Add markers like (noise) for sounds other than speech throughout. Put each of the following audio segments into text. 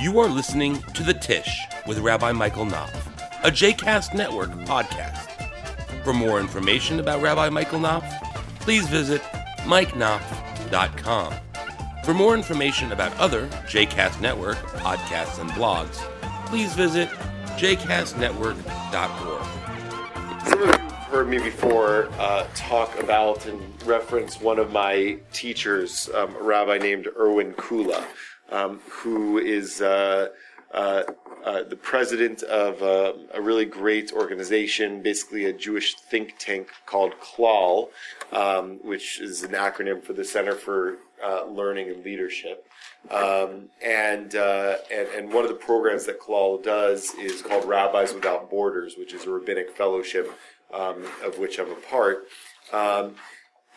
You are listening to The Tish with Rabbi Michael Knopf, a JCast Network podcast. For more information about Rabbi Michael Knopf, please visit mikeknopf.com. For more information about other JCast Network podcasts and blogs, please visit jcastnetwork.org. Some of you have heard me before uh, talk about and reference one of my teachers, um, a rabbi named Irwin Kula, um, who is uh, uh, uh, the president of uh, a really great organization, basically a Jewish think tank called CLAL, um, which is an acronym for the Center for uh, Learning and Leadership. Um, and, uh, and and one of the programs that CLAL does is called Rabbis Without Borders, which is a rabbinic fellowship um, of which I'm a part. Um,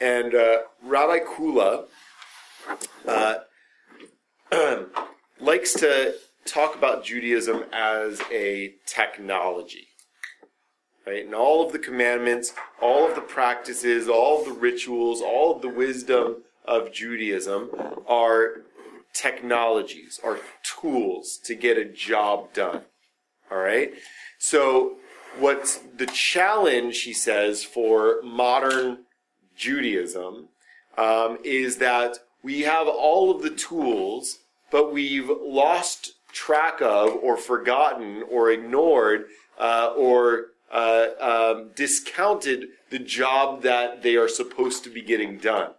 and uh, Rabbi Kula uh, (clears throat) likes to talk about Judaism as a technology. Right? And all of the commandments, all of the practices, all of the rituals, all of the wisdom of Judaism are technologies, are tools to get a job done. All right? So, what's the challenge, he says, for modern Judaism um, is that we have all of the tools, but we've lost track of, or forgotten, or ignored, uh, or uh, um, discounted the job that they are supposed to be getting done.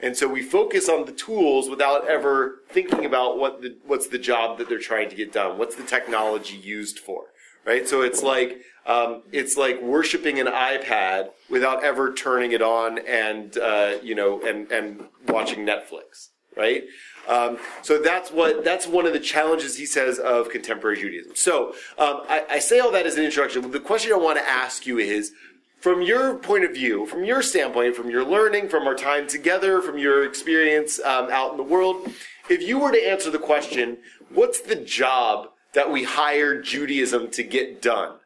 And so we focus on the tools without ever thinking about what the, what's the job that they're trying to get done. What's the technology used for? Right? So it's like, um, it's like worshiping an iPad without ever turning it on and, uh, you know, and, and watching Netflix. Right? Um, so that's what that's one of the challenges he says of contemporary Judaism. So um, I, I say all that as an introduction. The question I want to ask you is, from your point of view, from your standpoint, from your learning, from our time together, from your experience um, out in the world, if you were to answer the question, what's the job that we hired Judaism to get done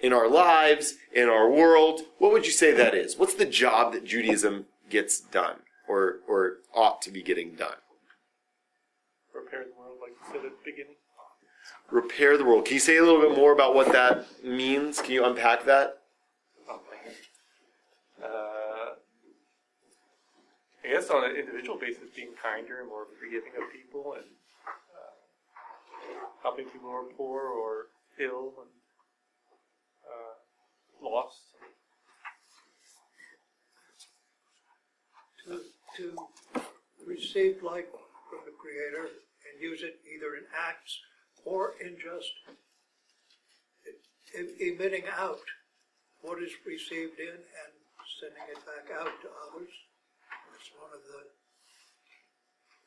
in our lives, in our world? What would you say that is? What's the job that Judaism gets done or, or ought to be getting done? Repair the world, like you said at the beginning. Repair the world. Can you say a little bit more about what that means? Can you unpack that? Uh, I guess on an individual basis, being kinder and more forgiving of people and uh, helping people who are poor or ill and uh, lost. to, to receive light from the Creator use it either in acts or in just emitting out what is received in and sending it back out to others. That's one of the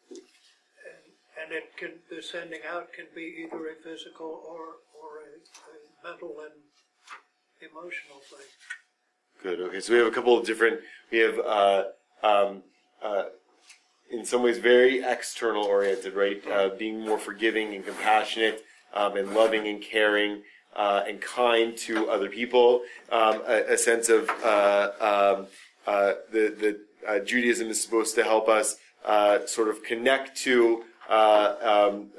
and, and it can the sending out can be either a physical or or a, a mental and emotional thing. Good. Okay. So we have a couple of different. We have, uh, um, uh, in some ways, very external oriented, right? Uh, being more forgiving and compassionate, um, and loving and caring, uh, and kind to other people. Um, a, a sense of uh, um, uh, the the uh, Judaism is supposed to help us uh, sort of connect to um,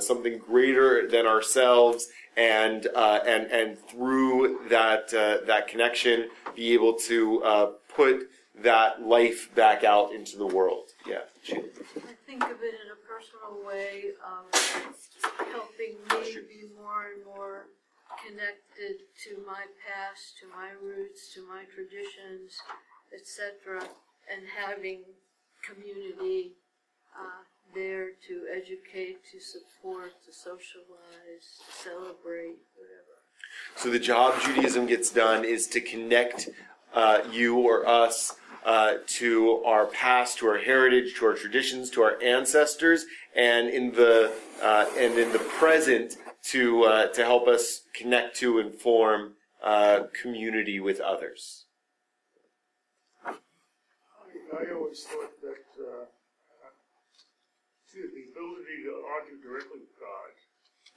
something greater than ourselves, and uh, and and through that uh, that connection, be able to uh, put that life back out into the world. Yeah. Sheila. I think of it in a personal way of helping me be more and more connected to my past, to my roots, to my traditions, etc., and having community uh, there to educate, to support, to socialize, to celebrate, whatever. So the job Judaism gets done is to connect uh, you or us uh, to our past, to our heritage, to our traditions, to our ancestors, and in the uh, and in the present to uh, to help us connect to and form uh, community with others. I, I always thought that, uh, the ability to argue directly with God.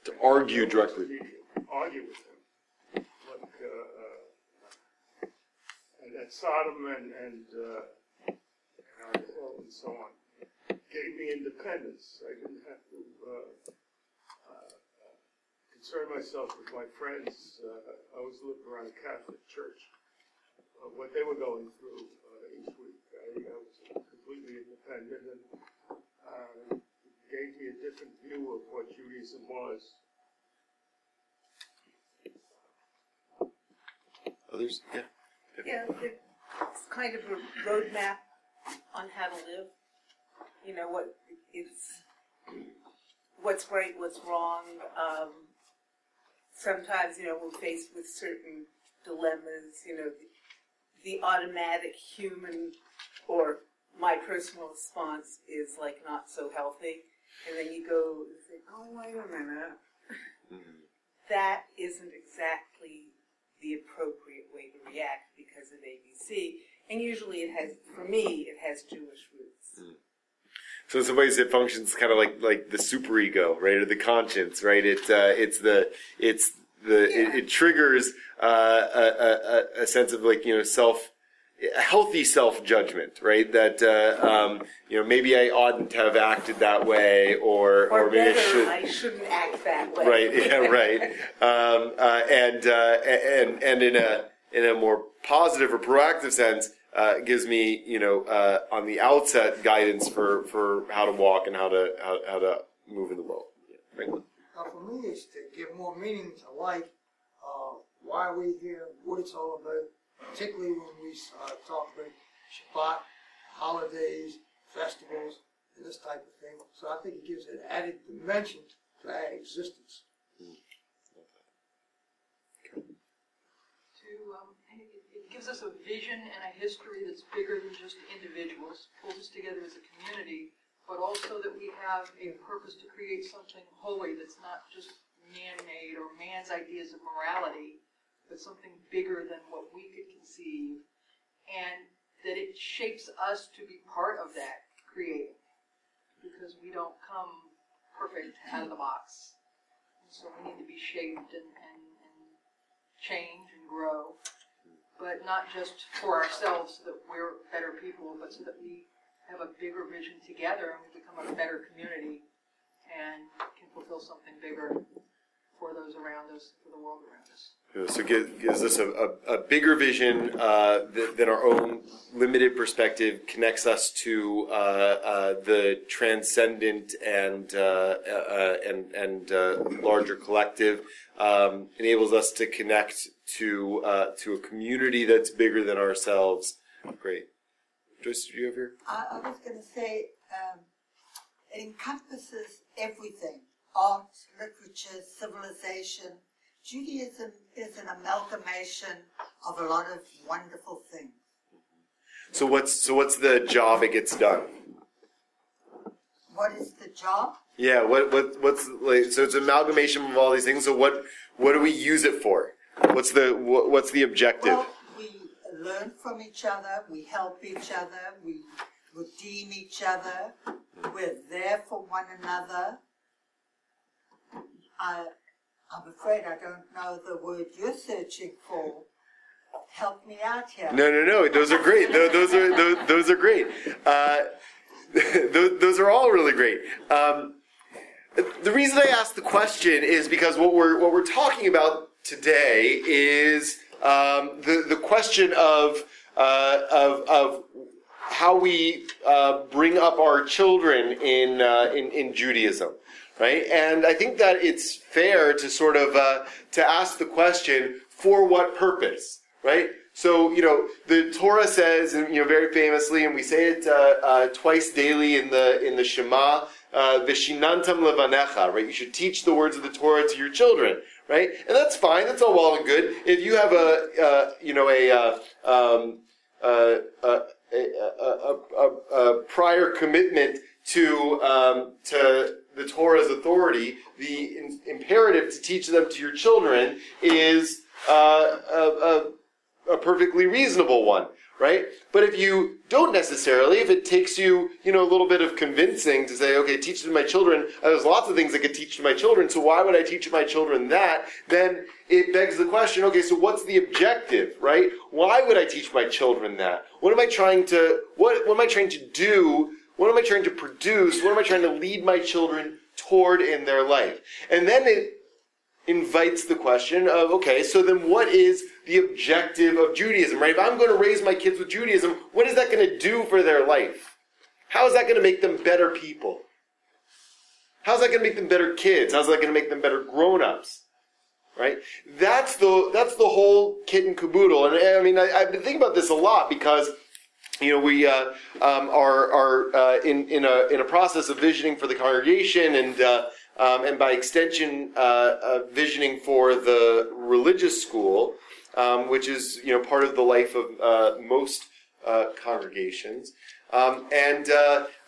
To argue directly. Argue with Him. Like, at Sodom and, and, uh, and so on. Gave me independence. I didn't have to, uh, uh, concern myself with my friends. Uh, I was living around a Catholic church. Uh, what they were going through uh, each week. I, I was completely independent and gave me a different view of what Judaism was. Others? Yeah. Yeah, it's kind of a roadmap on how to live. You know what it's what's right, what's wrong. Um, sometimes you know we're faced with certain dilemmas. You know, the, the automatic human or my personal response is like not so healthy, and then you go and say, "Oh, wait a minute." That isn't exactly the appropriate way to react because of ABC. And usually it has, for me, it has Jewish roots. So in some ways, it functions kind of like like the superego, right, or the conscience, right? It uh, it's the it's the it, Yeah. it triggers uh, a, a, a sense of like you know self a healthy self judgment, right? That uh, um, you know maybe I oughtn't have acted that way, or Or, maybe I should. Shouldn't act that way. right yeah right (laughs) um, uh, and uh, and and in a in a more positive or proactive sense uh, gives me you know uh, on the outset guidance for for how to walk and how to how, how to move in the world yeah, for me, it's to give more meaning to life, uh, why we here, what it's all about, particularly when we uh, talk about Shabbat, holidays, festivals, and this type of thing. So I think it gives an added dimension to our existence. to, um, and it, it gives us a vision and a history that's bigger than just individuals, pulls us together as a community, but also that we have a purpose to create something holy that's not just man-made or man's ideas of morality, but something bigger than what we could conceive, and that it shapes us to be part of that creating, because we don't come perfect out of the box. So we need to be shaped and, and, and change and grow, but not just for ourselves so that we're better people, but so that we have a bigger vision together and we become a better community and can fulfill something bigger for those around us, for the world around us. So gives, us a, a, a bigger vision uh, th- than our own limited perspective, connects us to uh, uh, the transcendent and uh, uh, and and uh, larger collective. Um, enables us to connect to uh, to a community that's bigger than ourselves. Great. Joyce, did you have your? I, I was going to say um, it encompasses everything art, literature, civilization. Judaism is an amalgamation of a lot of wonderful things. So what's so what's the job it gets done? What is the job? Yeah. What what what's like? So it's an amalgamation of all these things. So what what do we use it for? What's the what, what's the objective? Well, we learn from each other, we help each other, we redeem each other, we're there for one another. I, I'm afraid I don't know the word you're searching for. Help me out here. No, no, no. Those are great. Those, those are those, those are great. Uh, (laughs) those, those are all really great. Um, the reason I asked the question is because what we're what we're talking about today is um, the the question of uh, of of how we uh, bring up our children in, uh, in in Judaism, right? And I think that it's fair to sort of uh, to ask the question for what purpose, right? So you know the Torah says, and you know very famously, and we say it uh, uh, twice daily in the in the Shema. Vishinantam levanecha, right? You should teach the words of the Torah to your children, right? And that's fine. That's all well and good. If you have a, uh, you know, a, uh, um, uh, uh, a, a, prior commitment to um, to the Torah's authority, the in, imperative to teach them to your children is uh, a, a perfectly reasonable one, right? But if you don't necessarily, if it takes you, you know, a little bit of convincing to say, okay, teach to my children, uh, there's lots of things I could teach to my children, so why would I teach my children that? Then it begs the question, okay, so what's the objective, right? Why would I teach my children that? What am I trying to, what, what am I trying to do? What am I trying to produce? What am I trying to lead my children toward in their life? And then it invites the question of okay, so then what is the objective of Judaism, right? If I'm going to raise my kids with Judaism, what is that going to do for their life? How is that going to make them better people? How's that going to make them better kids? How's that going to make them better grown-ups? Right? That's the that's the whole kit and caboodle. And I mean, I, have been thinking about this a lot because you know we uh, um, are are uh, in in a in a process of visioning for the congregation and. Uh, um, and by extension, uh, uh, visioning for the religious school, um, which is you know part of the life of uh, most congregations. Um, and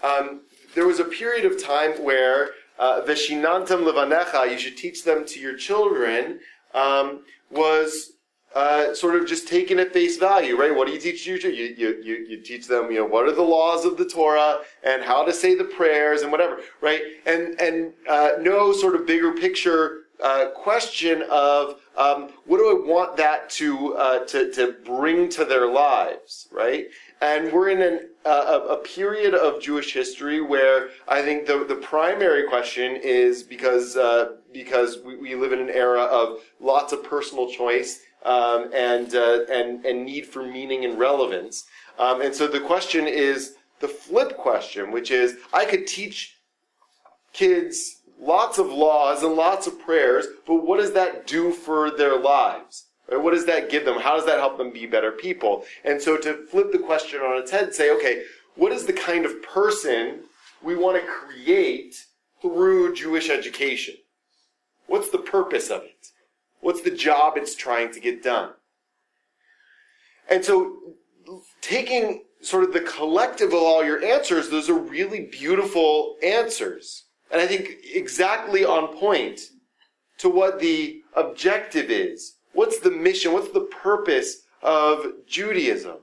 um, there was a period of time where Veshinantam levanecha, you should teach them to your children, um, was uh, sort of just taken at face value, right? What do you teach? You, you, you, you teach them, you know, what are the laws of the Torah and how to say the prayers and whatever, right? And, and uh, no sort of bigger picture uh, question of um, what do I want that to, uh, to, to bring to their lives, right? And we're in an, uh, a, a period of Jewish history where I think the, the primary question is because, uh, because we, we live in an era of lots of personal choice um, and, uh, and, and need for meaning and relevance. Um, and so the question is the flip question, which is I could teach kids lots of laws and lots of prayers, but what does that do for their lives? What does that give them? How does that help them be better people? And so to flip the question on its head, say, okay, what is the kind of person we want to create through Jewish education? What's the purpose of it? What's the job it's trying to get done? And so taking sort of the collective of all your answers, those are really beautiful answers. And I think exactly on point to what the objective is What's the mission? What's the purpose of Judaism?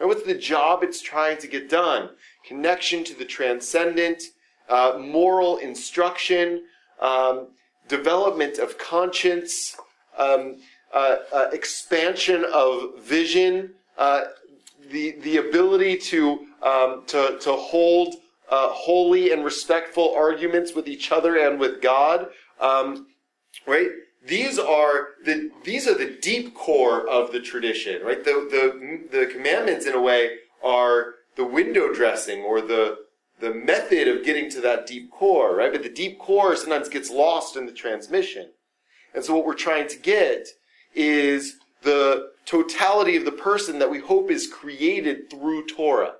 what's the job it's trying to get done? Connection to the transcendent, uh, moral instruction, um, development of conscience, um, uh, uh, expansion of vision, uh, the the ability to um, to to hold holy and respectful arguments with each other and with God, um, right? these are the these are the deep core of the tradition, right? The the the commandments, in a way, are the window dressing or the the method of getting to that deep core, right? But the deep core sometimes gets lost in the transmission. And so what we're trying to get is the totality of the person that we hope is created through Torah.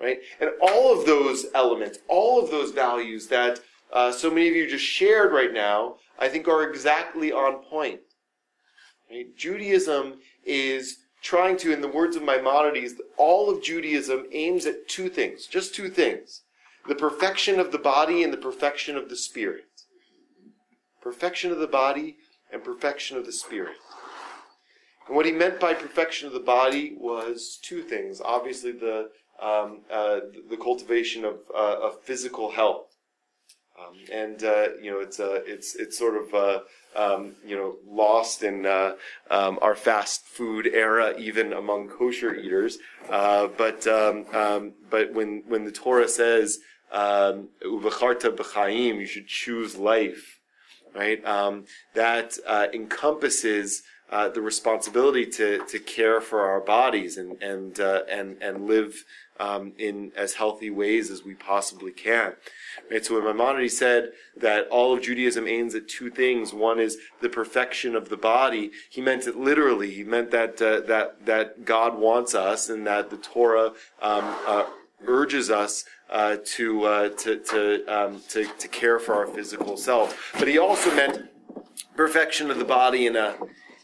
Right? And all of those elements, all of those values that uh, so many of you just shared right now, I think are exactly on point. Right? Judaism is trying to, in the words of Maimonides, all of Judaism aims at two things, just two things the perfection of the body and the perfection of the spirit. Perfection of the body and perfection of the spirit. And what he meant by perfection of the body was two things. Obviously, the um, uh, the cultivation of, uh, of physical health, um, and uh, you know, it's uh, it's it's sort of uh, um, you know lost in uh, um, our fast food era, even among kosher eaters. Uh, but um, um, but when when the Torah says "uvacharta um, b'chaim," you should choose life, right? that uh, encompasses. Uh, the responsibility to, to care for our bodies and and uh, and and live um, in as healthy ways as we possibly can. Right? So when Maimonides said that all of Judaism aims at two things, one is the perfection of the body. He meant it literally. He meant that uh, that that God wants us, and that the Torah um, uh, urges us uh, to, uh, to to um, to to care for our physical self. But he also meant perfection of the body in a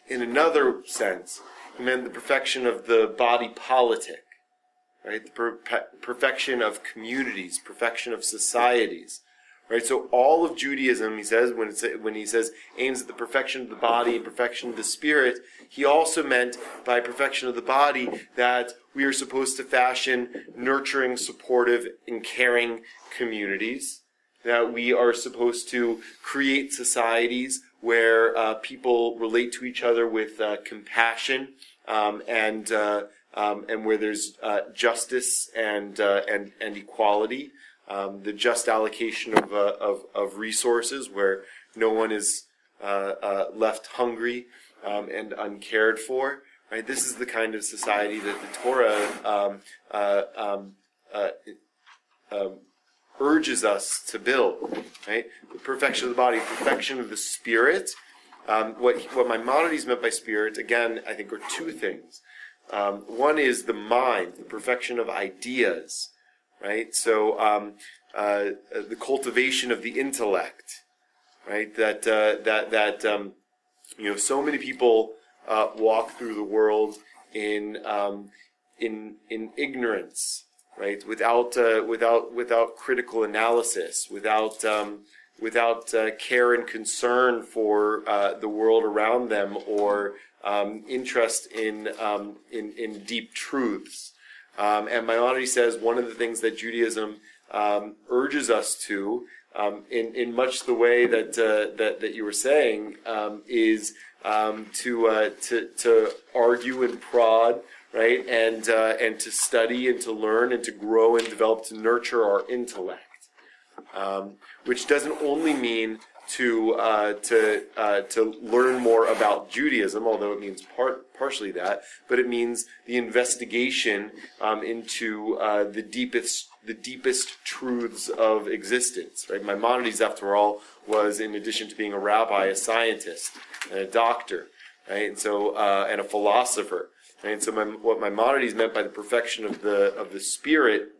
in another sense. He meant the perfection of the body politic right? The per- perfection of communities, perfection of societies, right? So all of Judaism, he says, when, when he says aims at the perfection of the body and perfection of the spirit, he also meant by perfection of the body that we are supposed to fashion nurturing, supportive, and caring communities. That we are supposed to create societies where uh, people relate to each other with uh, compassion um, and uh, um, and where there's uh, justice and, uh, and, and equality. Um, the just allocation of, uh, of, of resources where no one is uh, uh, left hungry um, and uncared for. Right? This is the kind of society that the Torah um, uh, um, uh, um, urges us to build. Right? The perfection of the body, perfection of the spirit. Um, what what Maimonides meant by spirit, again, I think, are two things. Um, one is the mind, the perfection of ideas, right? So um, uh, the cultivation of the intellect, right? That uh, that that um, you know, so many people uh, walk through the world in um, in in ignorance, right? Without uh, without without critical analysis, without um, without uh, care and concern for uh, the world around them, or um, interest in, um, in in deep truths. Um, and Maimonides says one of the things that Judaism um, urges us to, um, in in much the way that uh, that that you were saying, um, is to uh, to to argue and prod right? And uh, and to study and to learn and to grow and develop to nurture our intellect, um, which doesn't only mean to uh, to uh, to learn more about Judaism, although it means part partially that, but it means the investigation um, into uh, the deepest the deepest truths of existence. Right, Maimonides, after all, was in addition to being a rabbi, a scientist and a doctor, right, and so uh, and a philosopher. Right? And so, my, what Maimonides meant by the perfection of the of the spirit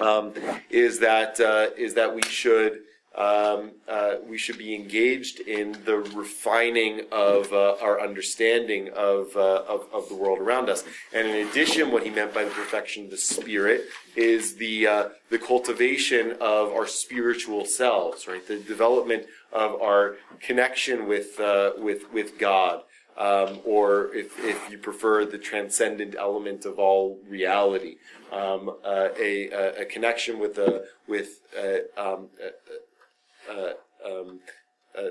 um, is that uh, is that we should um, uh, we should be engaged in the refining of uh, our understanding of, uh, of, of the world around us. And in addition, what he meant by the perfection of the spirit is the uh, the cultivation of our spiritual selves, right? The development of our connection with uh, with with God um, or if, if you prefer the transcendent element of all reality, um, uh, a, a, a, connection with a with uh, um, uh, uh, um, uh,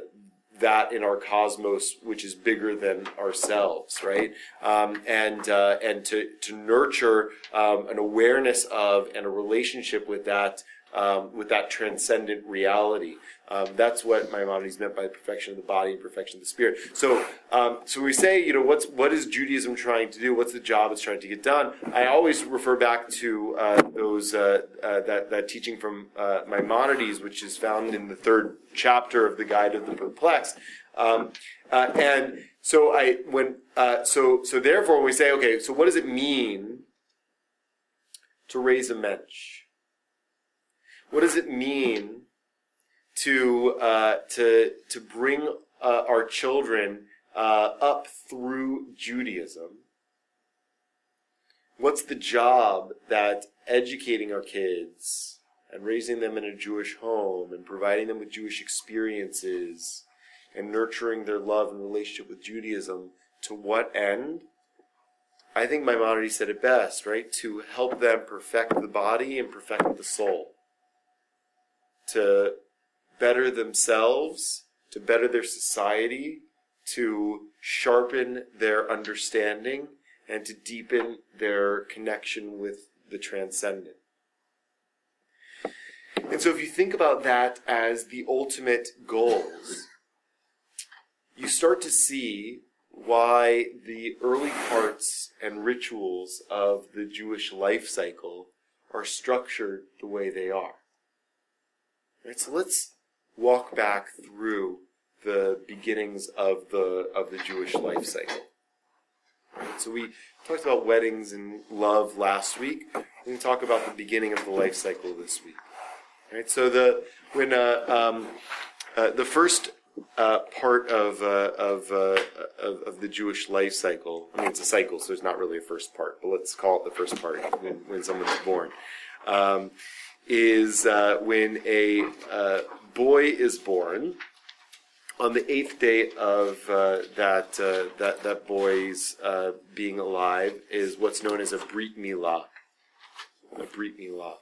that in our cosmos, which is bigger than ourselves, right? Um, and and to to nurture um, an awareness of and a relationship with that with that transcendent reality. Um, that's what Maimonides meant by perfection of the body and perfection of the spirit. So, um, so we say, you know, what's what is Judaism trying to do? What's the job it's trying to get done? I always refer back to uh, those uh, uh, that that teaching from uh, Maimonides, which is found in the third chapter of the Guide of the Perplexed. Um, uh, and so I when uh, so so therefore we say, okay, so what does it mean to raise a mensch? What does it mean? to uh, to to bring our children uh, up through Judaism. What's the job that educating our kids and raising them in a Jewish home and providing them with Jewish experiences and nurturing their love and relationship with Judaism to what end? I think Maimonides said it best, right? To help them perfect the body and perfect the soul. To better themselves, to better their society, to sharpen their understanding, and to deepen their connection with the transcendent. And so, if you think about that as the ultimate goals, you start to see why the early parts and rituals of the Jewish life cycle are structured the way they are. Right, so let's walk back through the beginnings of the of the Jewish life cycle. So we talked about weddings and love last week. We're going to talk about the beginning of the life cycle this week. Right. So the when uh, um, uh, the first uh, part of uh, of, uh, of, of the Jewish life cycle. I mean, it's a cycle, so it's not really a first part, but let's call it the first part when when someone's born. Um, is uh, when a boy is born, on the eighth day of uh, that, uh, that that boy's uh, being alive is what's known as a brit milah. A brit milah.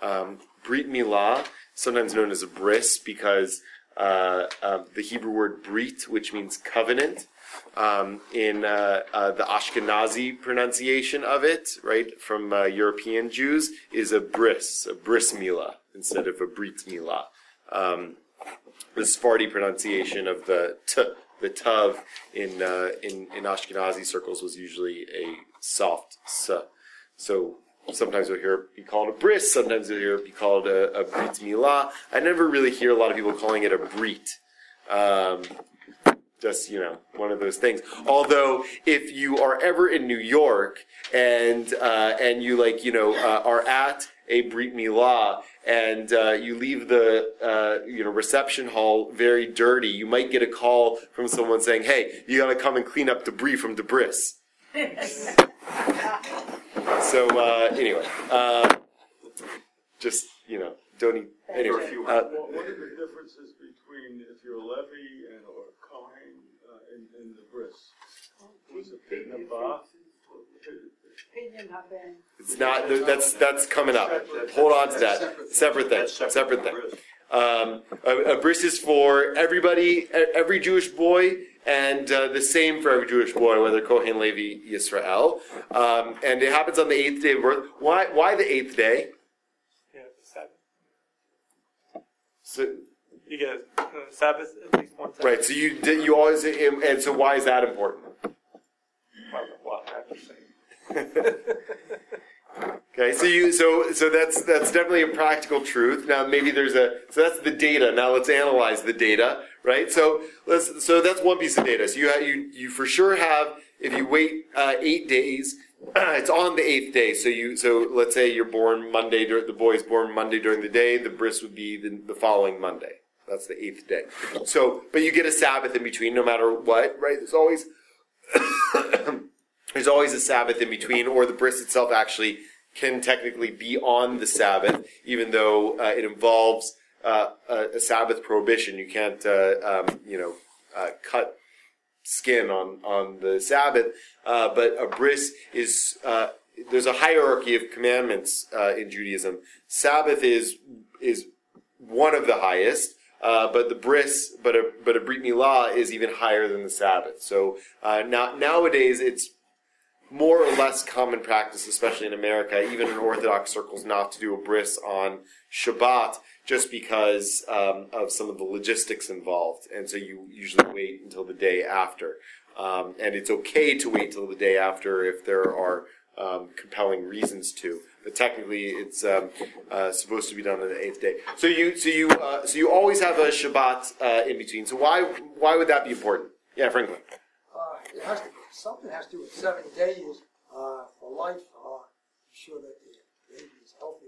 Um, brit milah, sometimes known as a bris, because uh, um, the Hebrew word brit, which means covenant, um, in uh, uh, the Ashkenazi pronunciation of it, right, from European Jews, is a bris, a bris milah instead of a brit milah. Um, the Sephardi pronunciation of the t, the tav in uh, in in Ashkenazi circles was usually a soft s. So sometimes you'll hear it be called a bris, sometimes you'll hear it be called a, a brit milah. I never really hear a lot of people calling it a brit. Um, just you know one of those things although if you are ever in new york and uh, and you like you know uh, are at a brit milah and uh, you leave the uh, you know reception hall very dirty. You might get a call from someone saying hey you got to come and clean up debris from debris. (laughs) So uh, anyway uh, just you know don't eat anyway uh, What what are the differences between if you're a Levi and or Kohen uh, in, in the bris? Was it Pit Nabah? It's not. That's that's coming up. Hold on to that. Separate thing. Separate thing. Um, a, a bris is for everybody, e- every Jewish boy, and uh, the same for every Jewish boy, whether Kohen, Levi, Yisrael. Um, and it happens on the eighth day of birth. Why? Why the eighth day? Yeah, Sabbath. So, You get uh, Sabbath at least one Sabbath. right. So you did- you always and so why is that important? Well, well, (laughs) Okay, so you so so that's that's definitely a practical truth. Now maybe there's a so that's the data. Now let's analyze the data, right? So let's so that's one piece of data. So you ha- you you for sure have if you wait uh, eight days, (clears throat) it's on the eighth day. So you so let's say you're born Monday. The boy is born Monday during the day. The bris would be the, the following Monday. That's the eighth day. So, but you get a Sabbath in between, no matter what, right? There's always (coughs) (coughs) there's always a Sabbath in between, or the bris itself actually can technically be on the Sabbath, even though uh, it involves uh, a, a Sabbath prohibition. You can't, uh, um, you know, uh, cut skin on on the Sabbath. Uh, but a bris is uh, there's a hierarchy of commandments in Judaism. Sabbath is is one of the highest. Uh, but the bris, but a but a brit milah is even higher than the Sabbath. So uh, now nowadays it's more or less common practice, especially in America, even in Orthodox circles, not to do a bris on Shabbat, just because um, of some of the logistics involved, and so you usually wait until the day after. Um, and it's okay to wait till the day after if there are um, compelling reasons to. But technically, it's um, uh, supposed to be done on the eighth day. So you, so you, uh, so you always have a Shabbat uh, in between. So why, why would that be important? Yeah, Franklin. Uh, it has to, something has to do with seven days, uh, for life, uh, ensure that the baby is healthy.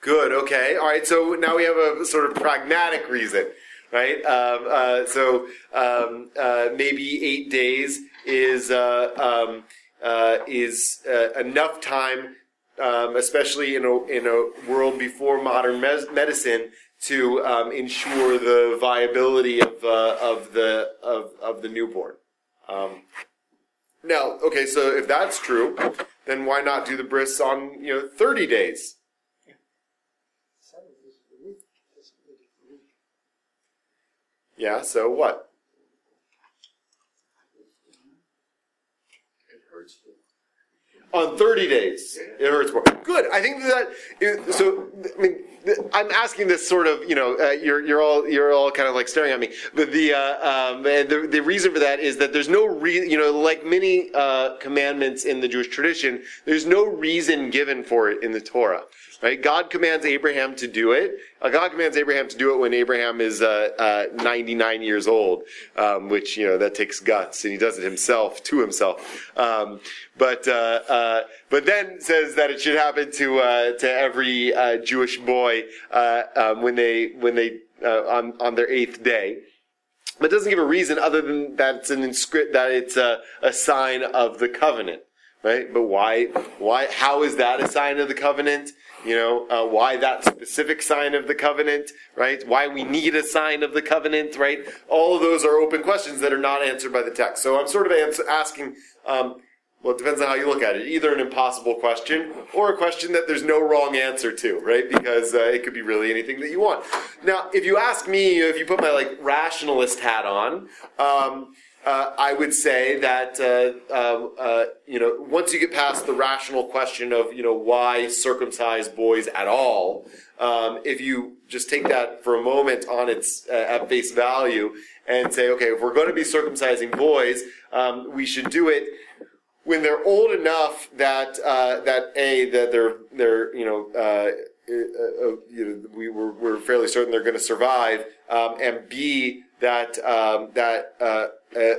Good. Okay. All right. So now we have a sort of pragmatic reason, right? Um, uh, so um, uh, maybe eight days is uh, um, uh, is enough time, um, especially in a in a world before modern mes- medicine, to um, ensure the viability of uh, of the of, of the newborn. Um, now, okay. So if that's true, then why not do the bris on you know thirty days? Yeah, so what? It hurts to On 30 days, it hurts more. Good. I think that, it- so, I mean, I'm asking this sort of, you know, uh, you're, you're all, you're all kind of like staring at me. But the, uh, um, the, the reason for that is that there's no re, you know, like many, uh, commandments in the Jewish tradition, there's no reason given for it in the Torah. Right? God commands Abraham to do it. Uh, God commands Abraham to do it when Abraham is uh, uh, 99 years old, um, which you know that takes guts, and he does it himself to himself. Um, but uh, uh, but then says that it should happen to uh, to every Jewish boy um, when they when they on on their eighth day. But doesn't give a reason other than that it's an inscript that it's a, a sign of the covenant, right? But why why how is that a sign of the covenant? You know, uh, why that specific sign of the covenant, right? Why we need a sign of the covenant, right? All of those are open questions that are not answered by the text. So I'm sort of ans- asking, um, well, it depends on how you look at it. Either an impossible question or a question that there's no wrong answer to, right? Because uh, it could be really anything that you want. Now, if you ask me, if you put my like rationalist hat on, um, uh, I would say that uh, um, uh, you know once you get past the rational question of you know why circumcise boys at all, um, if you just take that for a moment on its uh, at face value and say, okay, if we're going to be circumcising boys, um, we should do it when they're old enough that uh, that a that they're they're you know. Uh, uh, uh, you know, we were, we're fairly certain they're going to survive, um, and B that um, that uh, a,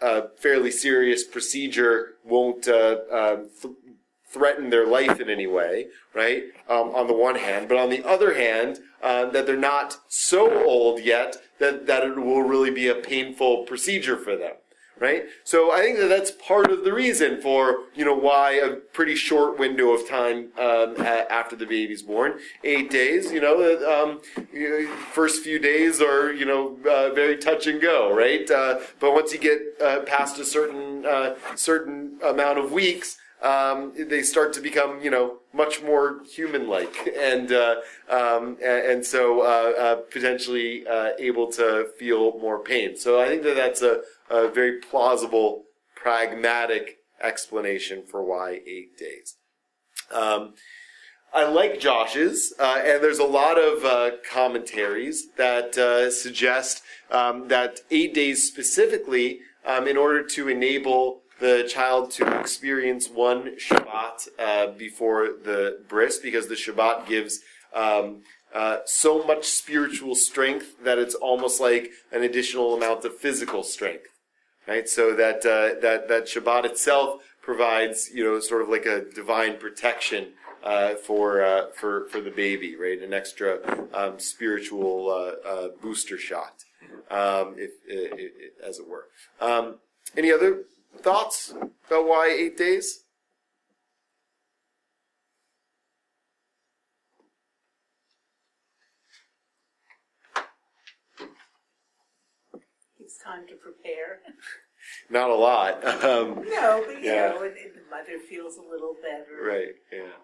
a fairly serious procedure won't uh, um, th- threaten their life in any way, right? Um, on the one hand, but on the other hand, uh, that they're not so old yet that that it will really be a painful procedure for them right? So I think that that's part of the reason for you know why a pretty short window of time um, a- after the baby's born, eight days. You know, um, first few days are you know uh, very touch and go, right? Uh, but once you get uh, past a certain uh, certain amount of weeks. Um, they start to become, you know, much more human-like, (laughs) and uh, um, and, so uh, uh, potentially uh, able to feel more pain. So I think that that's a, a very plausible, pragmatic explanation for why eight days. Um, I like Josh's, uh, and there's a lot of uh, commentaries that uh, suggest um, that eight days specifically, um, in order to enable the child to experience one Shabbat uh, before the bris, because the Shabbat gives um, uh, so much spiritual strength that it's almost like an additional amount of physical strength right? So that uh, that that Shabbat itself provides, you know, sort of like a divine protection uh, for uh, for for the baby, right? An extra um, spiritual uh, uh, booster shot, um, if, i i as it were. Um, any other thoughts about why eight days? It's time to prepare. (laughs) Not a lot. Um, No, but you Yeah. know, and, and the mother feels a little better. Right. Yeah.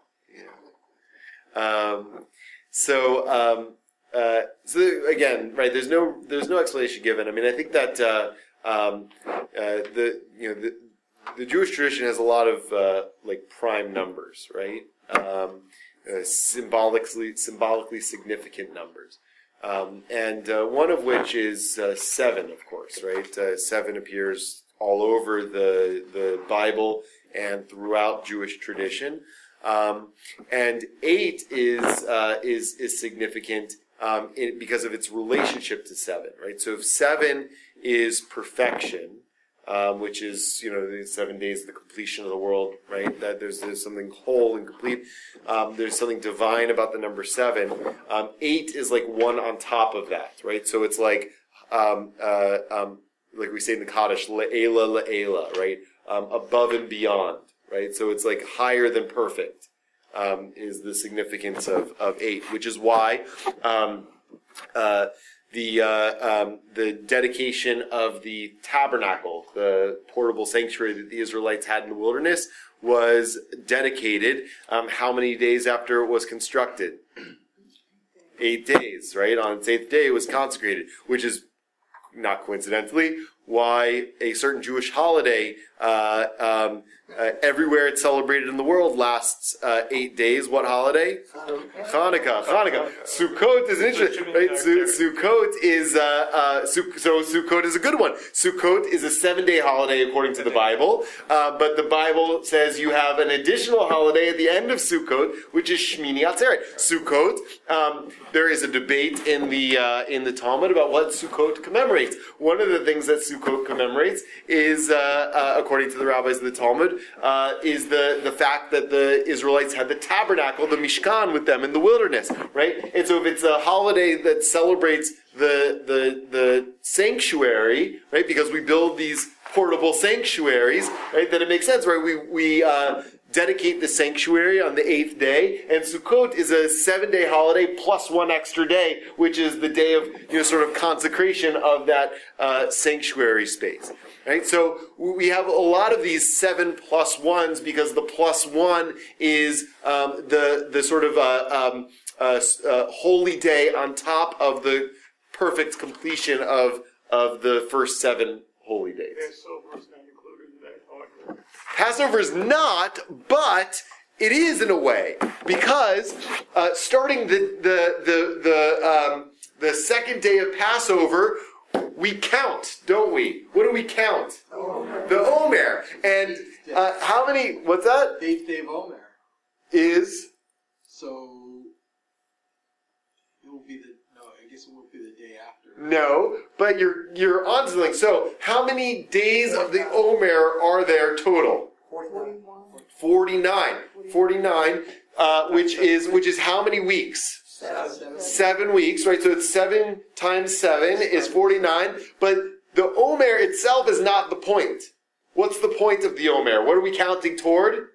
Yeah. Um, so, um, uh, so again, right? There's no there's no explanation given. I mean, I think that uh, um, uh, the you know the the Jewish tradition has a lot of uh, like prime numbers, right? Um, uh, symbolically symbolically significant numbers. Um, and uh, one of which is uh, seven, of course, right? Uh, seven appears all over the the Bible and throughout Jewish tradition. Um, and eight is uh, is is significant um, in, because of its relationship to seven, right? So if seven is perfection, um, which is you know the seven days of the completion of the world, right? That there's, there's something whole and complete. Um, there's something divine about the number seven. Um, eight is like one on top of that, right? So it's like um, uh, um, like we say in the Kaddish, le'ela le'ela, right? Um, above and beyond, right? So it's like higher than perfect. Um, is the significance of, of eight, which is why um, uh, the uh, um, the dedication of the tabernacle, the portable sanctuary that the Israelites had in the wilderness, was dedicated. Um, how many days after it was constructed? (clears throat) Eight days, right? On its eighth day, it was consecrated, which is not coincidentally why a certain Jewish holiday uh, um, uh, everywhere it's celebrated in the world lasts uh, eight days. What holiday? Hanukkah. Hanukkah. Sukkot is interesting. Right? Su- Sukkot is uh, uh, Su- so Sukkot is a good one. Sukkot is a seven-day holiday according to the Bible, uh, but the Bible says you have an additional holiday at the end of Sukkot, which is Shmini Atzeret. Sukkot. Um, there is a debate in the uh, in the Talmud about what Sukkot commemorates. One of the things that Sukkot commemorates is, uh, uh, according to the rabbis of the Talmud, uh, is the, the fact that the Israelites had the tabernacle, the Mishkan, with them in the wilderness, right? And so if it's a holiday that celebrates the, the, the sanctuary, right, because we build these portable sanctuaries, right, then it makes sense, right? We, we, uh, dedicate the sanctuary on the eighth day, and Sukkot is a seven-day holiday plus one extra day, which is the day of you know sort of consecration of that uh, sanctuary space. Right, so we have a lot of these seven plus ones because the plus one is um, the the sort of uh, um, uh, uh, holy day on top of the perfect completion of of the first seven holy days. Passover is not included in that order. Passover is not, but it is in a way because uh, starting the the the the um, the second day of Passover, we count, don't we? What do we count? The Omer. And uh, how many? What's that? Eighth day of Omer. Is So it will be the no. I guess it will be the day after. No, but you're you're on something. So how many days of the Omer are there total? 49 49 uh, which is which is how many weeks Seven. seven weeks right so it's seven times seven is 49 but the omer itself is not the point what's the point of the omer what are we counting toward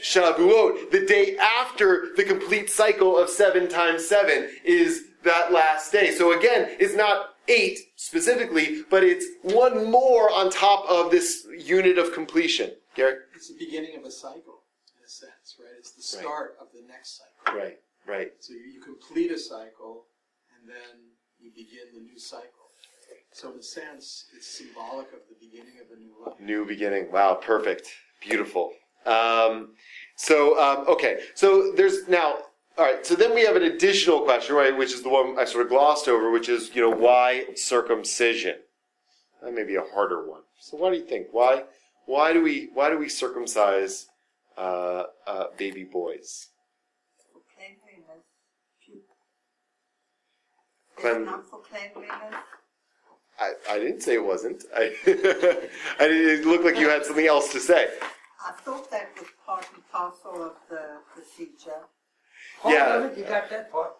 Shavuot, the day after the complete cycle of seven times seven is that last day. So again, it's not eight specifically, but it's one more on top of this unit of completion. Garrett? It's the beginning of a cycle, in a sense, right? It's the Right. start of the next cycle. Right, right. So you, you complete a cycle, and then you begin the new cycle. So in a sense, it's symbolic of the beginning of a new life. New beginning. Wow, perfect. Beautiful. Um, so, um, okay. So there's now, all right. So then we have an additional question, right? Which is the one I sort of glossed over, which is, you know, why circumcision? That may be a harder one. So why do you think? Why, why do we, why do we circumcise, uh, uh, baby boys? For cleanliness. Clean- not for cleanliness. I, I didn't say it wasn't. (laughs) I, I didn't, it looked like you had something else to say. I thought that was part and parcel of the procedure. Yeah. You got that part.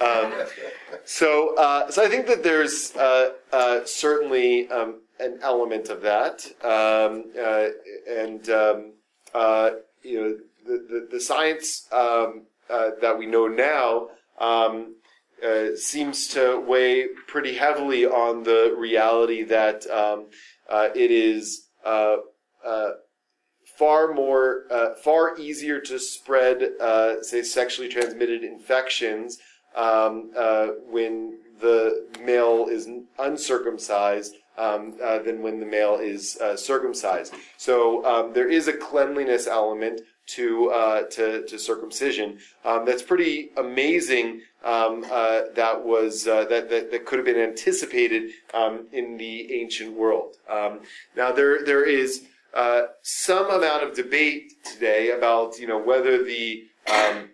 Um, so, uh, so I think that there's uh, uh, certainly um, an element of that, um, uh, and um, uh, you know, the the, the science um, uh, that we know now um, uh, seems to weigh pretty heavily on the reality that um, uh, it is. Far more, uh, far easier to spread, uh, say, sexually transmitted infections um, uh, when the male is uncircumcised um, uh, than when the male is uh, circumcised. So um, there is a cleanliness element to uh, to, to circumcision um, that's pretty amazing. Um, uh, that was that, that that could have been anticipated um, in the ancient world. Um, now there there is uh, some amount of debate today about you know whether the um,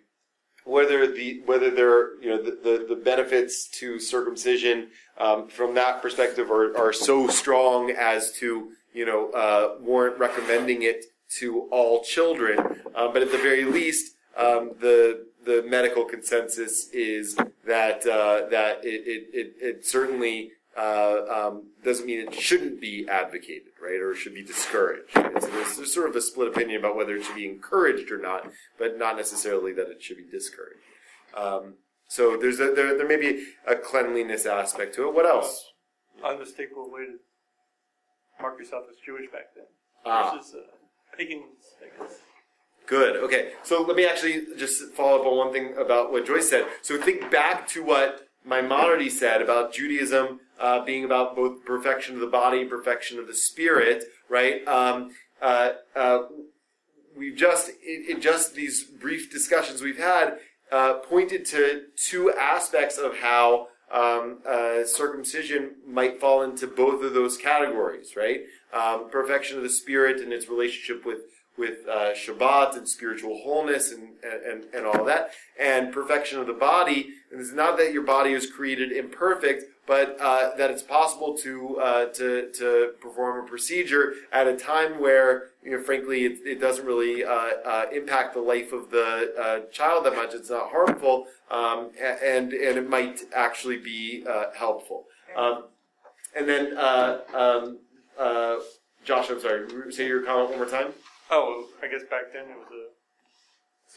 whether the whether there you know the, the, the benefits to circumcision um, from that perspective are, are so strong as to you know uh, warrant recommending it to all children. Uh, but at the very least, um, the the medical consensus is that uh, that it, it, it, it certainly uh, um, doesn't mean it shouldn't be advocated, right, or should be discouraged. Right? So there's, there's sort of a split opinion about whether it should be encouraged or not, but not necessarily that it should be discouraged. Um, so there's a, there, there may be a cleanliness aspect to it. What else? Unmistakable way to mark yourself as Jewish back then Ah. versus uh, pagans, I guess. Good. Okay. So let me actually just follow up on one thing about what Joyce said. So think back to what Maimonides said about Judaism uh, being about both perfection of the body, and perfection of the spirit, right? Um, uh, uh, we've just in, in just these brief discussions we've had uh, pointed to two aspects of how um, uh, circumcision might fall into both of those categories, right? Um, perfection of the spirit and its relationship with with uh, Shabbat and spiritual wholeness and, and, and all that, and perfection of the body. And it's not that your body is created imperfect, but uh, that it's possible to uh, to to perform a procedure at a time where, you know, frankly, it, it doesn't really uh, uh, impact the life of the uh, child that much. It's not harmful, um, and and it might actually be uh, helpful. Um, and then, uh, um, uh, Josh, I'm sorry. Say your comment one more time. Oh, I guess back then it was a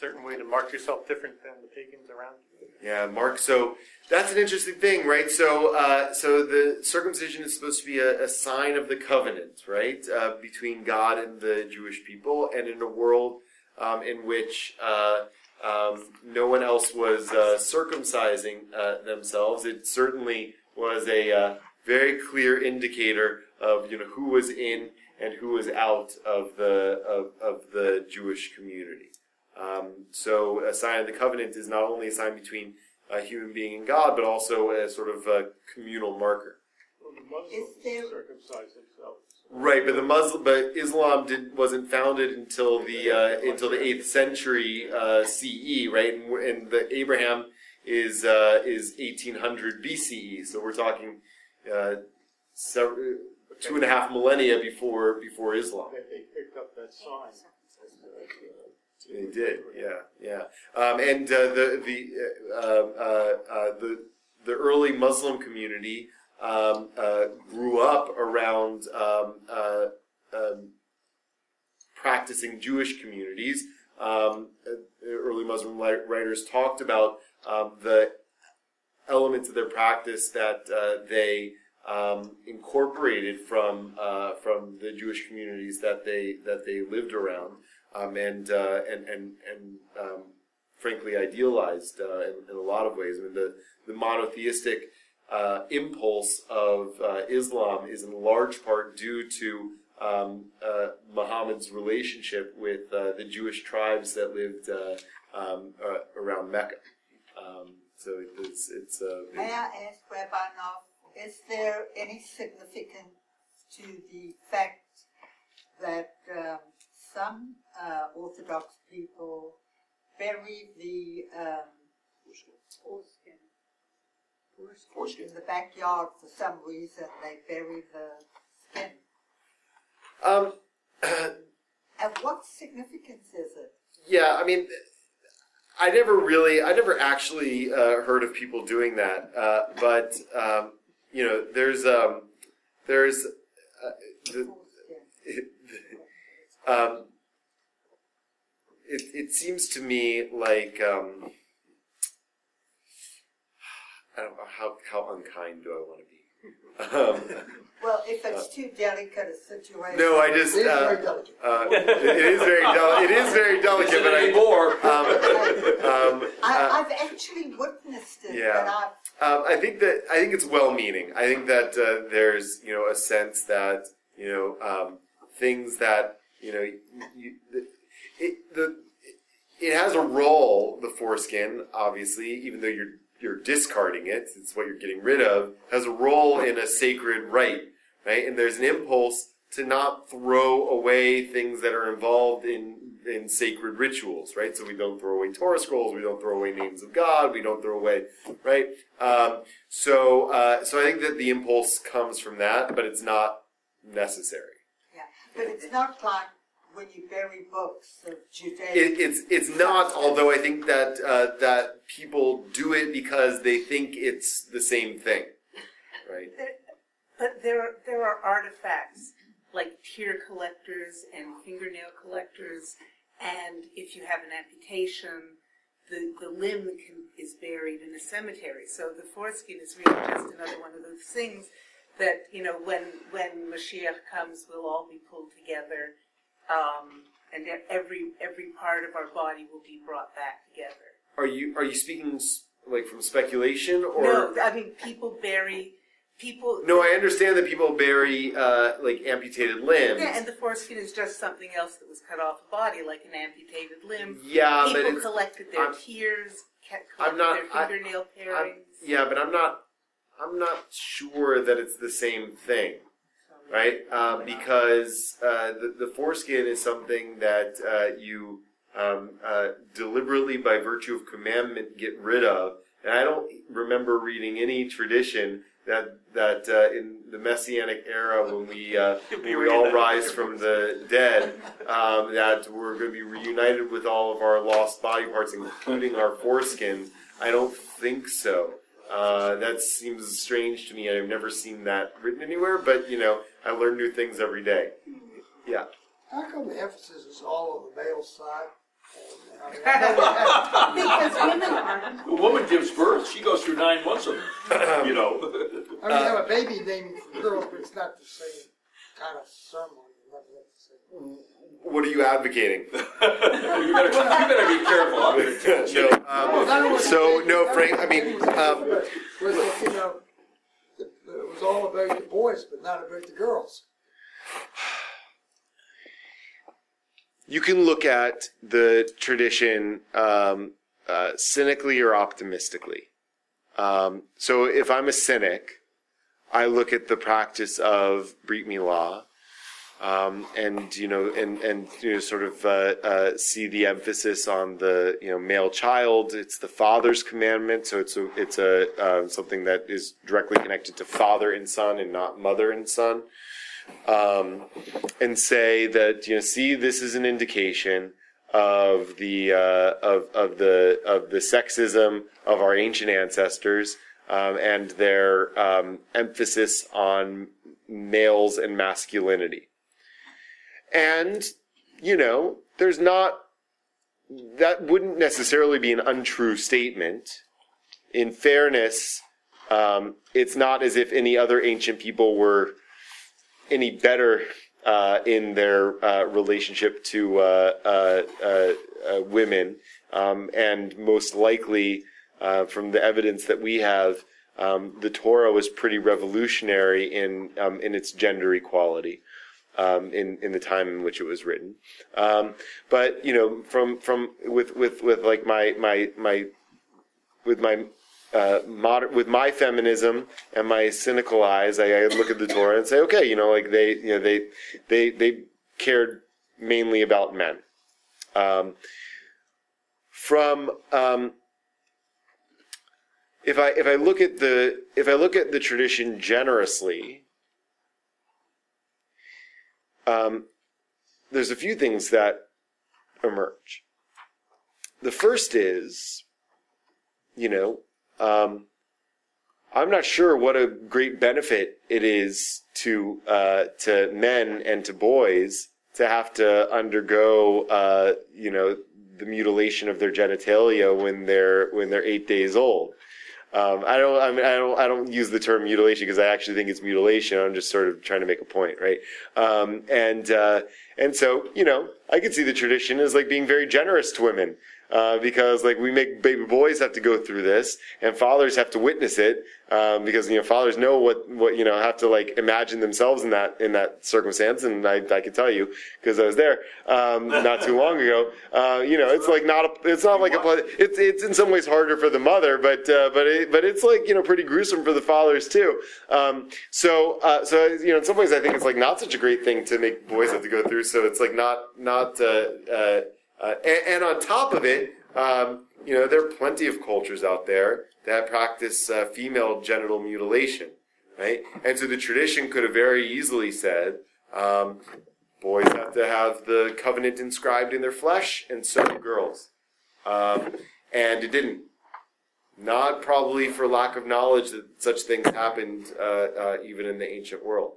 certain way to mark yourself different than the pagans around you. Yeah, Mark. So that's an interesting thing, right? So, uh, so the circumcision is supposed to be a, a sign of the covenant, right, uh, between God and the Jewish people, and in a world um, in which uh, um, no one else was uh, circumcising uh, themselves. It certainly was a uh, very clear indicator of you know who was in and who was out of the of, of the Jewish community. Um, so a sign of the covenant is not only a sign between a human being and God, but also a sort of a communal marker. Well, the Muslims there- circumcise themselves. Right, but the Muslim, but Islam did wasn't founded until the uh, until the eighth century uh, CE, right? And, and the Abraham is uh, is eighteen hundred BCE, so we're talking uh, several, two and a half millennia before before Islam. They picked up that sign. They did, yeah, yeah. Um, and uh, the the uh, uh, uh, the the early Muslim community um, uh, grew up around um, uh, um, practicing Jewish communities. Um, early Muslim li- writers talked about um, the elements of their practice that uh, they um, incorporated from uh, from the Jewish communities that they that they lived around, um, and, uh, and and and um, frankly idealized uh, in, in a lot of ways. I mean, the the monotheistic uh, impulse of uh, Islam is in large part due to um, uh, Muhammad's relationship with uh, the Jewish tribes that lived um, around Mecca. Um, so it's it's May I ask Rabbi Knopf, is there any significance to the fact that um, some uh, Orthodox people bury the um, foreskin, foreskin in the backyard for some reason? They bury the skin. um, (clears throat) And what significance is it? Yeah, I mean, I never really, I never actually uh, heard of people doing that. Uh, but um, you know, there's um, there's uh, the, (laughs) um, it it seems to me like um, I don't know how how unkind do I want to be. Um, Well, if it's too delicate a situation. no, I just It is uh, very delicate. uh, it is very delicate. It is very delicate, but I more. um, um, I, uh, I've actually witnessed it, Yeah. but I've Um, I think that I think it's well-meaning. I think that uh, there's you know a sense that you know um, things that you know you, the, it the it has a role. The foreskin, obviously, even though you're you're discarding it, it's what you're getting rid of. Has a role in a sacred rite, right? And there's an impulse to not throw away things that are involved in in sacred rituals, right? So we don't throw away Torah scrolls, we don't throw away names of God, we don't throw away, right? Um, so, uh, so I think that the impulse comes from that, but it's not necessary. Yeah, but it's not like when you bury books of Judaism. It, it's it's not. Although I think that uh, that people do it because they think it's the same thing, right? But there, there are artifacts like tear collectors and fingernail collectors, and if you have an amputation, the, the limb can, is buried in a cemetery. So the foreskin is really just another one of those things that you know when when Mashiach comes, we'll all be pulled together, um, and every every part of our body will be brought back together. Are you are you speaking like from speculation or? no, I mean people bury people. No, I understand that people bury uh, like amputated limbs. Yeah, and the foreskin is just something else that was cut off the body, like an amputated limb. Yeah, People collected their I'm- tears, I'm not- their I- fingernail I'm, parings. yeah, but I'm not. I'm not sure that it's the same thing, right? Um, because uh, the, the foreskin is something that uh, you um, uh, deliberately, by virtue of commandment, get rid of. And I don't remember reading any tradition that that uh, in the messianic era, when we uh, (laughs) when we all rise from the dead, um, that we're going to be reunited with all of our lost body parts, including our foreskins. I don't think so. Uh, that seems strange to me. I've never seen that written anywhere, but you know, I learn new things every day. Yeah. How come the emphasis is all on the male side? I mean, I know we have- because women aren't. A woman gives birth, she goes through nine months of, you know. I mean, you have a baby naming from Europe, but it's not the same kind of ceremony. Not the same. What are you advocating? (laughs) you, better, you better be careful. I'm gonna (laughs) tell you. no. Um, so no, Frank. I mean, um, was that, you know, it it was all about the boys, but not about the girls. You can look at the tradition um, uh, cynically or optimistically. Um, so if I'm a cynic, I look at the practice of Brit Milah, um, and you know, and and you know, sort of uh, uh, see the emphasis on the you know male child. It's the father's commandment, so it's a it's a uh, something that is directly connected to father and son, and not mother and son. Um, and say that you know, see, this is an indication of the uh, of of the of the sexism of our ancient ancestors um, and their um, emphasis on males and masculinity. And you know, there's not that wouldn't necessarily be an untrue statement. In fairness, um, it's not as if any other ancient people were any better uh, in their uh, relationship to uh, uh, uh, uh, women, um, and most likely, from the evidence that we have, um, the Torah was pretty revolutionary in um, in its gender equality. Um, in in the time in which it was written, um, but you know, from from with with with like my my my with my uh, moder- with my feminism and my cynical eyes, I, I look at the Torah and say, okay, you know, like they, you know, they, they, they cared mainly about men. Um, from um, if I if I look at the if I look at the tradition generously, um, there's a few things that emerge. The first is, you know, um, I'm not sure what a great benefit it is to uh, to men and to boys to have to undergo, uh, you know, the mutilation of their genitalia when they're when they're eight days old. Um, I don't. I mean, I don't. I don't use the term mutilation because I actually think it's mutilation. I'm just sort of trying to make a point, right? Um, and uh, and so, you know, I could see the tradition as like being very generous to women. Uh, because like we make baby boys have to go through this, and fathers have to witness it, um, because you know fathers know what what you know have to like imagine themselves in that in that circumstance, and I I can tell you because I was there um, not too long ago. Uh, you know, it's like not a, it's not like a it's it's in some ways harder for the mother, but uh, but it, but it's like you know pretty gruesome for the fathers too. Um, so uh, so you know in some ways I think it's like not such a great thing to make boys have to go through. So it's like not not. Uh, and, and, on top of it, um, you know, there are plenty of cultures out there that practice uh, female genital mutilation, right? And so the tradition could have very easily said, um, boys have to have the covenant inscribed in their flesh, and so do girls. Um, and it didn't. Not probably for lack of knowledge that such things happened uh, uh even in the ancient world,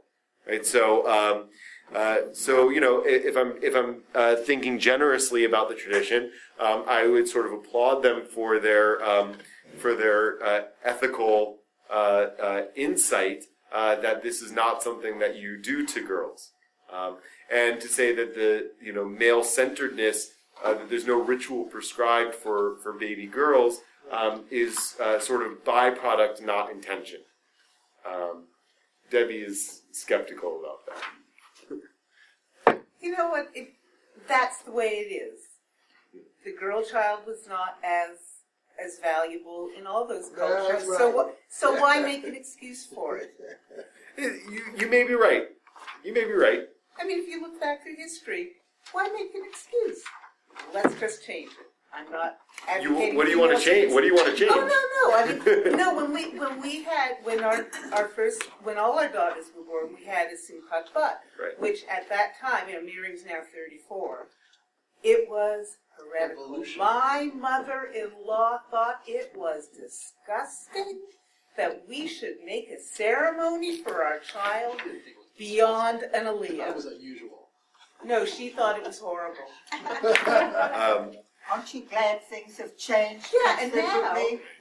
right? So. Uh, so you know, if I'm if I'm uh, thinking generously about the tradition, um, I would sort of applaud them for their um, for their uh, ethical uh, uh, insight that this is not something that you do to girls, um, and to say that the you know male centeredness that there's no ritual prescribed for for baby girls um, is sort of byproduct, not intention. Um, Debbie is skeptical about that. You know what? It, that's the way it is. The girl child was not as as valuable in all those cultures. right. So? So why (laughs) make an excuse for it? (laughs) You, you may be right. You may be right. I mean, if you look back through history, why make an excuse? Let's just change it. I'm not You, what do you want to change? What do you want to change? Oh no, no. I mean, (laughs) no. When we when we had when our our first when all our daughters were born, we had a simchat bat, Right. which at that time, you know, Miriam's now thirty four. It was heretical. Revolution. My mother-in-law thought it was disgusting that we should make a ceremony for our child beyond an That aliyah. was unusual. No, she thought it was horrible. (laughs) Um, Aren't you glad things have changed Yeah, and now,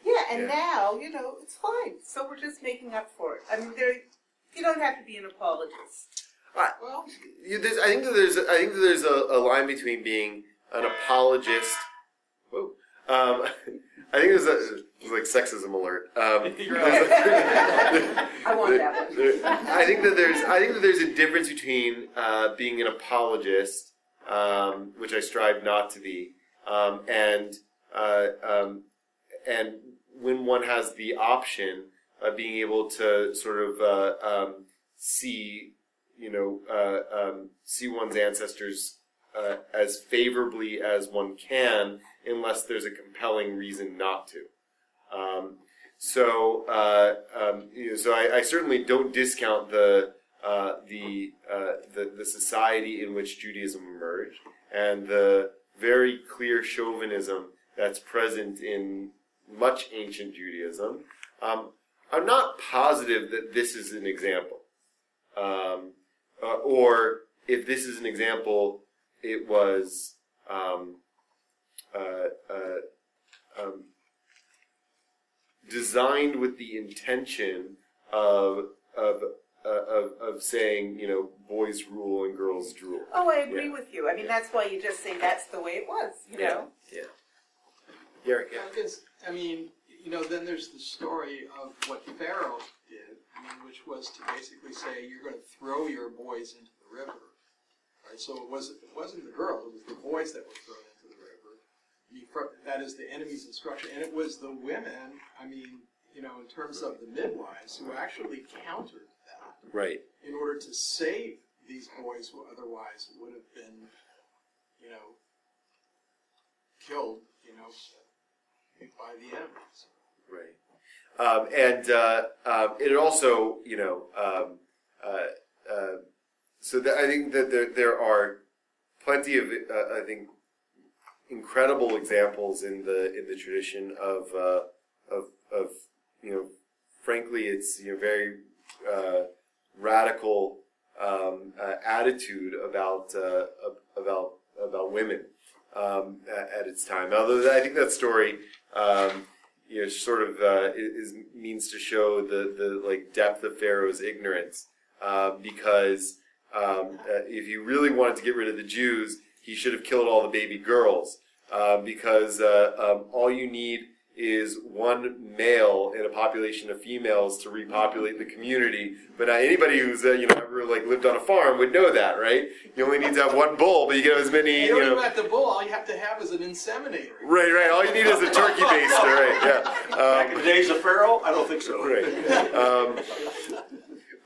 yeah, and Yeah. now, you know, it's fine. So we're just making up for it. I mean, there, you don't have to be an apologist. Well, you, I think that there's I think that there's a, a line between being an apologist, whoa, Um, (laughs) I think there's a it's like sexism alert. Um, (laughs) there's (laughs) I want that one. there- I think that there's I think that there's a difference between uh, being an apologist, um, which I strive not to be, um, and uh, um, and when one has the option of being able to sort of uh, um, see, you know, uh, um, see one's ancestors uh, as favorably as one can, unless there's a compelling reason not to. Um, so, uh, um, you know, so I, I certainly don't discount the uh, the, uh, the the society in which Judaism emerged and the very clear chauvinism that's present in much ancient Judaism. Um, I'm not positive that this is an example, um, uh, or if this is an example, it was um, uh, uh, um, designed with the intention of of uh, of, of saying you know boys rule and girls drool. Oh, I agree Yeah. with you. I mean, that's why you just say that's the way it was, you Yeah. know? Yeah. Derek, yeah. I guess, I mean, you know, then there's the story of what Pharaoh did, I mean, which was to basically say you're going to throw your boys into the river. Right? So it wasn't it wasn't the girls; it was the boys that were thrown into the river. You, that is the enemy's instruction, and it was the women. I mean, you know, in terms of the midwives who actually countered that Right. in order to save these boys who otherwise would have been, you know, killed, you know, by the enemies. Right. Um, and uh, um, it also, you know, um, uh, uh, so that I think that there, there are plenty of, uh, I think, incredible examples in the in the tradition of uh, of of you know, frankly, it's you know very uh, radical um, uh, attitude about uh, about about women um, at, its time. Although I think that story, um, you know, sort of uh, is means to show the the like depth of Pharaoh's ignorance, uh, because um, uh, if he really wanted to get rid of the Jews, he should have killed all the baby girls, uh, because um, all you need is one male in a population of females to repopulate the community. But not anybody who's uh, you know ever like lived on a farm would know that, right? You only need to have one bull, but you get as many. You You don't even know, have the bull. All you have to have is an inseminator. right, right. All you need is a turkey (laughs) baster, right? Yeah. Um, Back in the days of Pharaoh, I don't think so. Right. Um,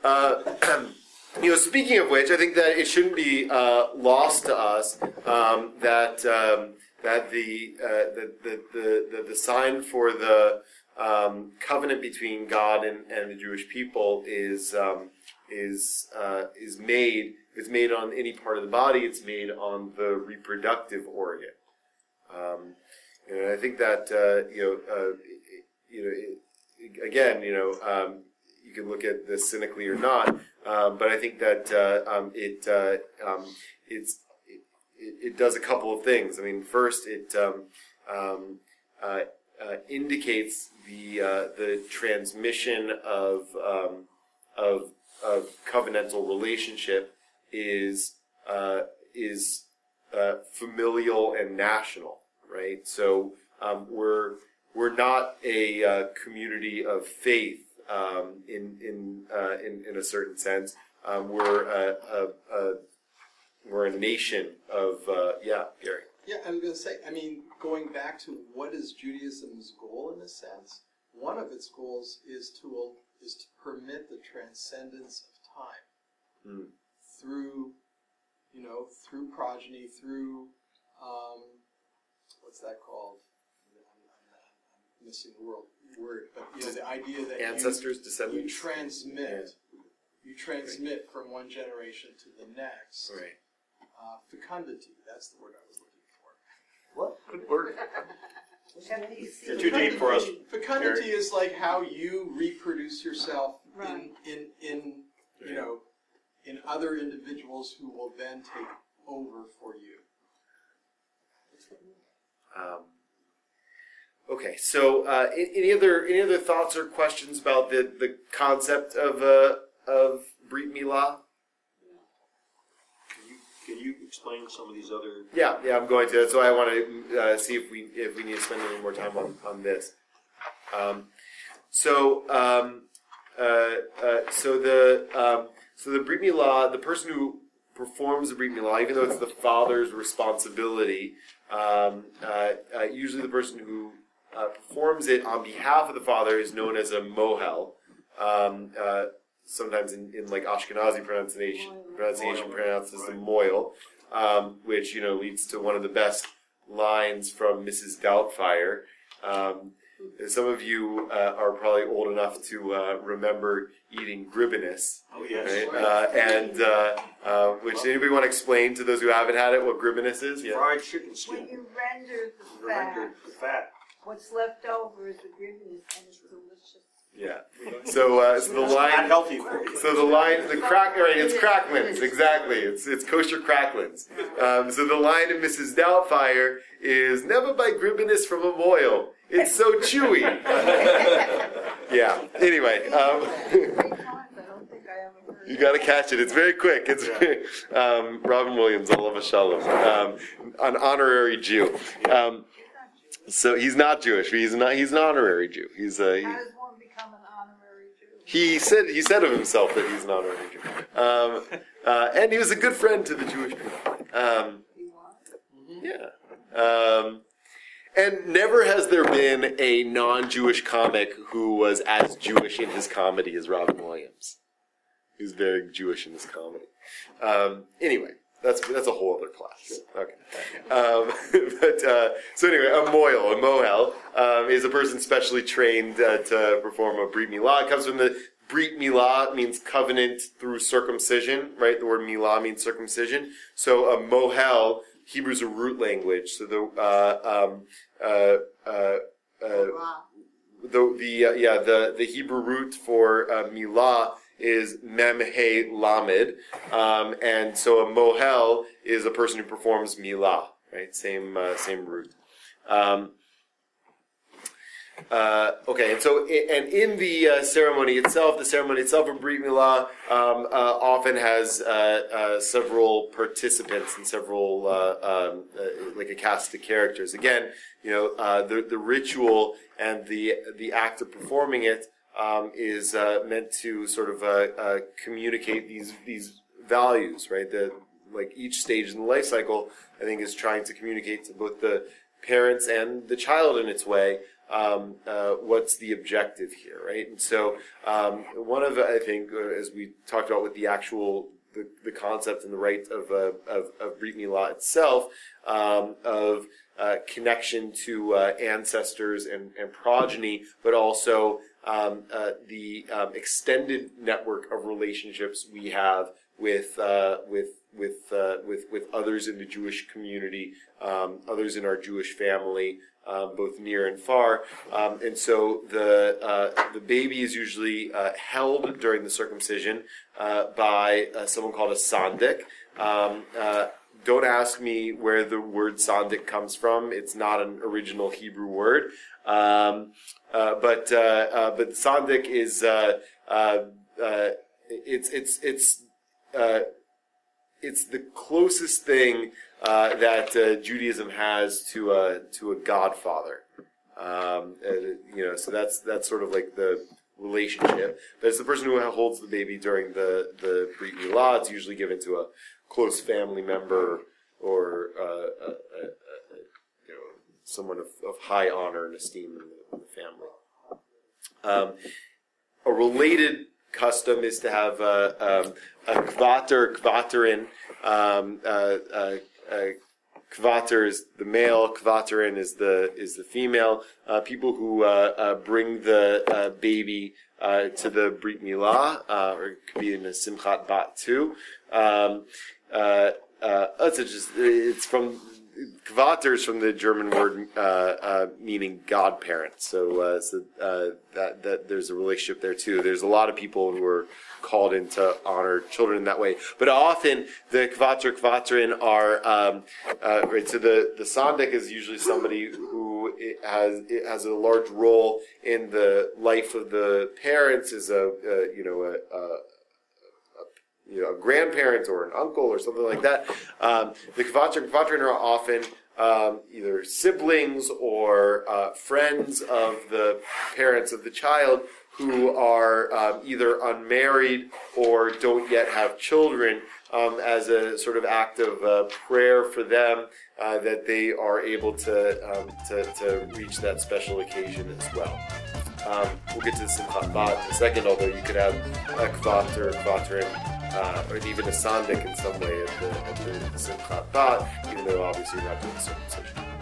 uh, (clears throat) you know, speaking of which, I think that it shouldn't be uh, lost to us um, that um, that the, uh, the, the, the the sign for the um, covenant between God and, and the Jewish people is um, is uh, is made. It's made on any part of the body, it's made on the reproductive organ. Um, and I think that uh, you know, uh, you know, it, again, you know, um, you can look at this cynically or not, um, but I think that uh, um, it uh, um, it's it, it does a couple of things. I mean, first, it um, um, uh, uh, indicates the uh, the transmission of um, of of covenantal relationship is uh, is uh, familial and national, right? So um, we're we're not a uh, community of faith um, in in, in in a certain sense. Um, we're a, a, a we're a nation of uh, yeah, Gary. Yeah, I was going to say, I mean, going back to what is Judaism's goal in a sense, one of its goals is to is to permit the transcendence of time Mm. through, you know, through progeny, through, um, what's that called? I'm, I'm, I'm missing the word, word, but you know, the idea that you- Ancestors, you, descendants. transmit, you transmit from one generation to the next. Right. Uh, fecundity, that's the word I was looking for. What? Good word. You're too deep for us. Fecundity is like how you reproduce yourself Right. in, in, in, you know, in other individuals who will then take over for you. Um, okay, so uh, any other any other thoughts or questions about the, the concept of uh, of Brit Milah? Can you explain some of these other? Yeah, yeah, I'm going to. That's why I want to uh, see if we if we need to spend any more time on on this. Um, so um, uh, uh, so the um, so the Brit Milah, the person who performs the Brit Milah, even though it's the father's responsibility, um, uh, uh, usually the person who uh, performs it on behalf of the father is known as a mohel. Sometimes in, in like Ashkenazi pronunciation, pronunciation pronounced as the moil, um, which you know leads to one of the best lines from Mrs. Doubtfire. Um, some of you uh, are probably old enough to uh, remember eating gribenes. Oh, yes. Right? Uh, and uh, uh, which anybody want to explain to those who haven't had it what gribenes is? Yeah. Fried chicken skin. When you render the Render fat, the fat. what's left over is the gravy and it's delicious. Yeah. So, uh, so the Not line. healthy for you. So the line, the crack, right? It's cracklins, exactly. It's it's kosher cracklins. Um, so the line of Mrs. Doubtfire is never buy gribenes from a moil. It's so chewy. (laughs) yeah. Anyway, um, Three times, I don't think I ever heard. you got to catch it. It's very quick. It's um, Robin Williams, alav hashalom, um, an honorary Jew. Um, so he's not Jewish. He's not. He's an honorary Jew. He's a. He, How does one become an honorary Jew? He said he said of himself that he's an honorary Jew, um, uh, and he was a good friend to the Jewish people. Um, yeah, um, and never has there been a non-Jewish comic who was as Jewish in his comedy as Robin Williams. He's very Jewish in his comedy. Um, anyway, that's that's a whole other class. Okay, um, (laughs) but uh, so anyway, a moil, a mohel, um, is a person specially trained uh, to perform a brit milah. It comes from the brit milah means covenant through circumcision, right? The word milah means circumcision. So a mohel, Hebrew's a root language. So the uh, um, uh, uh, uh, the the uh, yeah the the Hebrew root for uh, milah is mem he lamed, um, and so a mohel is a person who performs milah, right? Same uh, same root. Um, uh, okay, and so and in the uh, ceremony itself, the ceremony itself of Brit Milah um, uh, often has uh, uh, several participants and several um, like a cast of characters. Again, you know, the the ritual and the the act of performing it um, is uh, meant to sort of uh, uh, communicate these these values, right? The like each stage in the life cycle, I think, is trying to communicate to both the parents and the child in its way um, uh, what's the objective here, rite? And so um, one of I think uh, as we talked about with the actual the, the concept and the right of uh, of, of Brit itself um, of uh, connection to ancestors and, and progeny, but also um, uh, the um, extended network of relationships we have with uh, with with uh, with with others in the Jewish community, um, others in our Jewish family, um, both near and far. Um, and so the uh, the baby is usually uh, held during the circumcision uh, by someone called a sandik. Don't ask me where the word sandik comes from. It's not an original Hebrew word. Um, uh, but uh, uh, but sandik is uh, uh, uh, it's it's it's it's the closest thing that Judaism has to a to a godfather. Um, you know, so that's that's sort of like the relationship. But it's the person who holds the baby during the the Brit Milah. It's usually given to a close family member or uh, a, a, a, a, you know someone of, of high honor and esteem in the, in the family. Um, a related custom is to have uh, um, a kvater, kvaterin. Um, uh, uh, kvater is the male, kvaterin is the is the female. Uh, people who uh, uh, bring the uh, baby uh, to the brit milah, uh, or it could be in a simchat bat too. Um, uh, uh, it's just it's from Kvater is from the German word uh, uh, meaning godparent. So, uh, so uh, that that there's a relationship there too. There's a lot of people who are called in to honor children in that way. But often the Kvater Kvaterin are um, uh, right. So the the sandik is usually somebody who has it has a large role in the life of the parents. Is a uh, you know a, a you know, a grandparent or an uncle or something like that. Um, the Kvatrin, Kvatrin are often um, either siblings or uh, friends of the parents of the child who are um, either unmarried or don't yet have children um, as a sort of act of uh, prayer for them uh, that they are able to, um, to, to reach that special occasion as well. Um, we'll get to the Simchat Bat in a second, although you could have a Kvat or Kvaterin, uh, or even a Sandik in some way at the, at the Simchat Bat, even though obviously you're not doing circumcision.